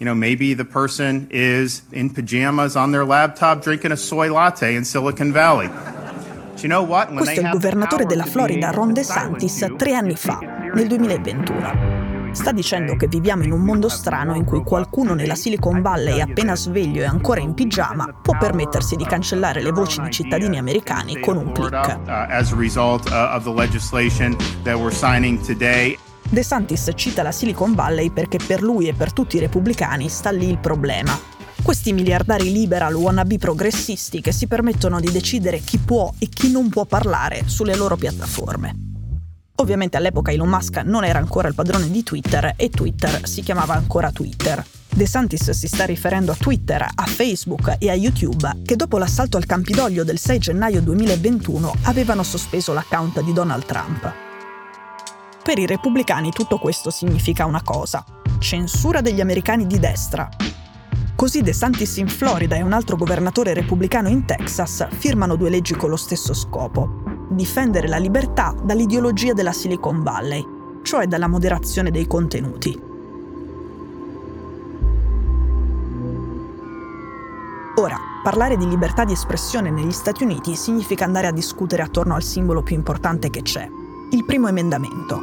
You know, maybe the person is in pajamas on their laptop drinking a soy latte in Silicon Valley. You know what? Questo è il governatore della Florida, Ron DeSantis, tre anni fa, nel 2021. Sta dicendo che viviamo in un mondo strano in cui qualcuno nella Silicon Valley appena sveglio e ancora in pigiama può permettersi di cancellare le voci di cittadini americani con un clic. De Santis cita la Silicon Valley perché per lui e per tutti i repubblicani sta lì il problema. Questi miliardari liberal wannabe progressisti che si permettono di decidere chi può e chi non può parlare sulle loro piattaforme. Ovviamente all'epoca Elon Musk non era ancora il padrone di Twitter e Twitter si chiamava ancora Twitter. De Santis si sta riferendo a Twitter, a Facebook e a YouTube che dopo l'assalto al Campidoglio del 6 gennaio 2021 avevano sospeso l'account di Donald Trump. Per i repubblicani tutto questo significa una cosa, censura degli americani di destra. Così De Santis in Florida e un altro governatore repubblicano in Texas firmano due leggi con lo stesso scopo, difendere la libertà dall'ideologia della Silicon Valley, cioè dalla moderazione dei contenuti. Ora, parlare di libertà di espressione negli Stati Uniti significa andare a discutere attorno al simbolo più importante che c'è, il primo emendamento.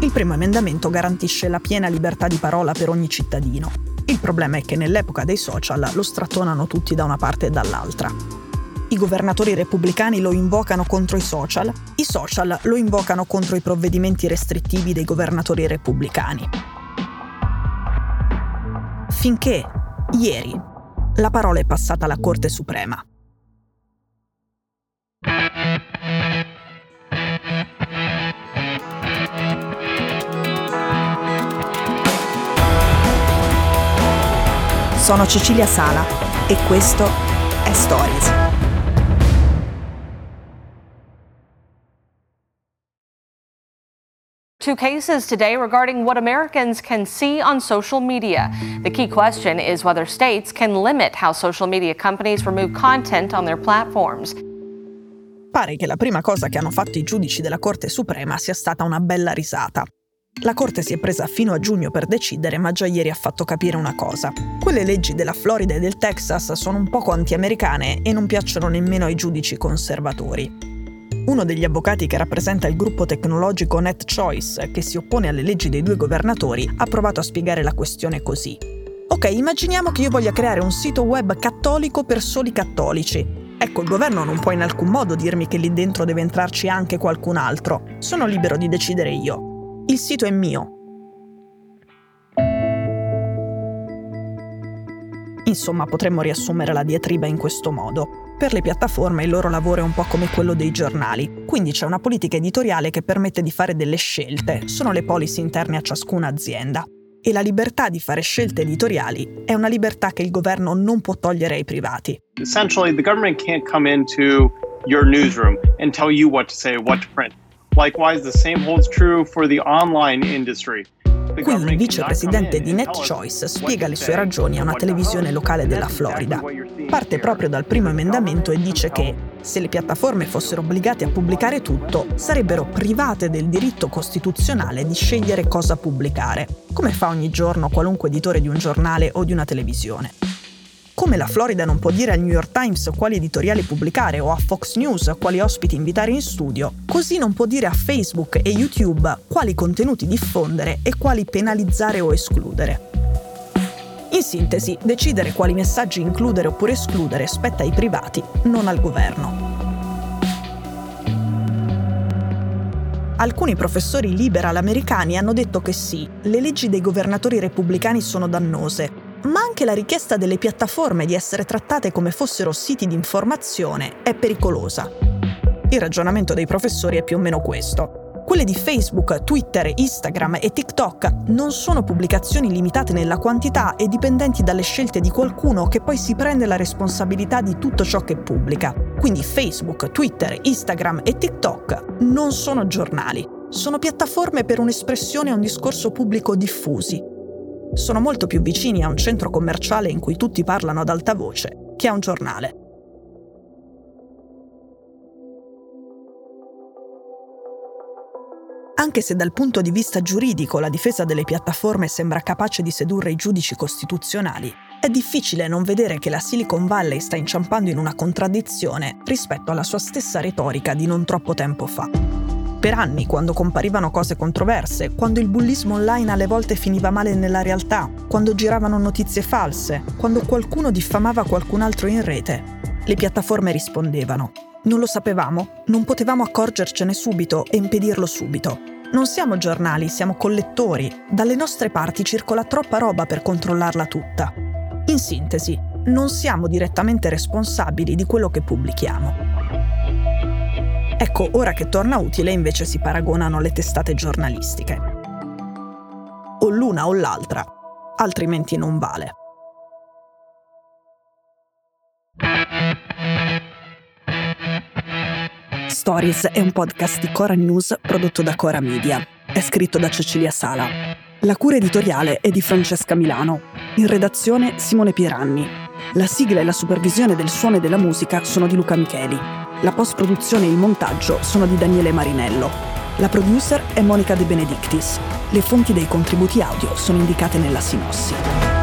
Il primo emendamento garantisce la piena libertà di parola per ogni cittadino. Il problema è che nell'epoca dei social lo strattonano tutti da una parte e dall'altra. I governatori repubblicani lo invocano contro i social, i social lo invocano contro i provvedimenti restrittivi dei governatori repubblicani. Finché, ieri, la parola è passata alla Corte Suprema. Sono Cecilia Sala e questo è Stories. Two cases today regarding what Americans can see on social media. The key question is whether states can limit how social media companies remove content on their platforms. Pare che la prima cosa che hanno fatto i giudici della Corte Suprema sia stata una bella risata. La Corte si è presa fino a giugno per decidere, ma già ieri ha fatto capire una cosa. Quelle leggi della Florida e del Texas sono un poco anti-americane e non piacciono nemmeno ai giudici conservatori. Uno degli avvocati che rappresenta il gruppo tecnologico NetChoice, che si oppone alle leggi dei due governatori, ha provato a spiegare la questione così. Ok, immaginiamo che io voglia creare un sito web cattolico per soli cattolici. Ecco, il governo non può in alcun modo dirmi che lì dentro deve entrarci anche qualcun altro. Sono libero di decidere io. Il sito è mio. Insomma, potremmo riassumere la diatriba in questo modo. Per le piattaforme il loro lavoro è un po' come quello dei giornali, quindi c'è una politica editoriale che permette di fare delle scelte, sono le policy interne a ciascuna azienda. E la libertà di fare scelte editoriali è una libertà che il governo non può togliere ai privati. Essentially, the government can't come into your newsroom and tell you what to say, what to print. Likewise, the same holds true for the online industry. Qui il vicepresidente di NetChoice spiega le sue ragioni a una televisione locale della Florida. Parte proprio dal primo emendamento e dice che se le piattaforme fossero obbligate a pubblicare tutto, sarebbero private del diritto costituzionale di scegliere cosa pubblicare, come fa ogni giorno qualunque editore di un giornale o di una televisione. Come la Florida non può dire al New York Times quali editoriali pubblicare o a Fox News quali ospiti invitare in studio, così non può dire a Facebook e YouTube quali contenuti diffondere e quali penalizzare o escludere. In sintesi, decidere quali messaggi includere oppure escludere spetta ai privati, non al governo. Alcuni professori liberal americani hanno detto che sì, le leggi dei governatori repubblicani sono dannose, ma anche la richiesta delle piattaforme di essere trattate come fossero siti di informazione è pericolosa. Il ragionamento dei professori è più o meno questo. Quelle di Facebook, Twitter, Instagram e TikTok non sono pubblicazioni limitate nella quantità e dipendenti dalle scelte di qualcuno che poi si prende la responsabilità di tutto ciò che pubblica. Quindi Facebook, Twitter, Instagram e TikTok non sono giornali, sono piattaforme per un'espressione e un discorso pubblico diffusi. Sono molto più vicini a un centro commerciale in cui tutti parlano ad alta voce che a un giornale. Anche se dal punto di vista giuridico la difesa delle piattaforme sembra capace di sedurre i giudici costituzionali, è difficile non vedere che la Silicon Valley sta inciampando in una contraddizione rispetto alla sua stessa retorica di non troppo tempo fa. Per anni, quando comparivano cose controverse, quando il bullismo online alle volte finiva male nella realtà, quando giravano notizie false, quando qualcuno diffamava qualcun altro in rete, le piattaforme rispondevano non lo sapevamo, non potevamo accorgercene subito e impedirlo subito. Non siamo giornali, siamo collettori. Dalle nostre parti circola troppa roba per controllarla tutta. In sintesi, non siamo direttamente responsabili di quello che pubblichiamo. Ecco, ora che torna utile invece si paragonano le testate giornalistiche. O l'una o l'altra, altrimenti non vale. Stories è un podcast di Cora News prodotto da Cora Media. È scritto da Cecilia Sala. La cura editoriale è di Francesca Milano. In redazione Simone Pieranni. La sigla e la supervisione del suono e della musica sono di Luca Micheli. La post-produzione e il montaggio sono di Daniele Marinello. La producer è Monica De Benedictis. Le fonti dei contributi audio sono indicate nella sinossi.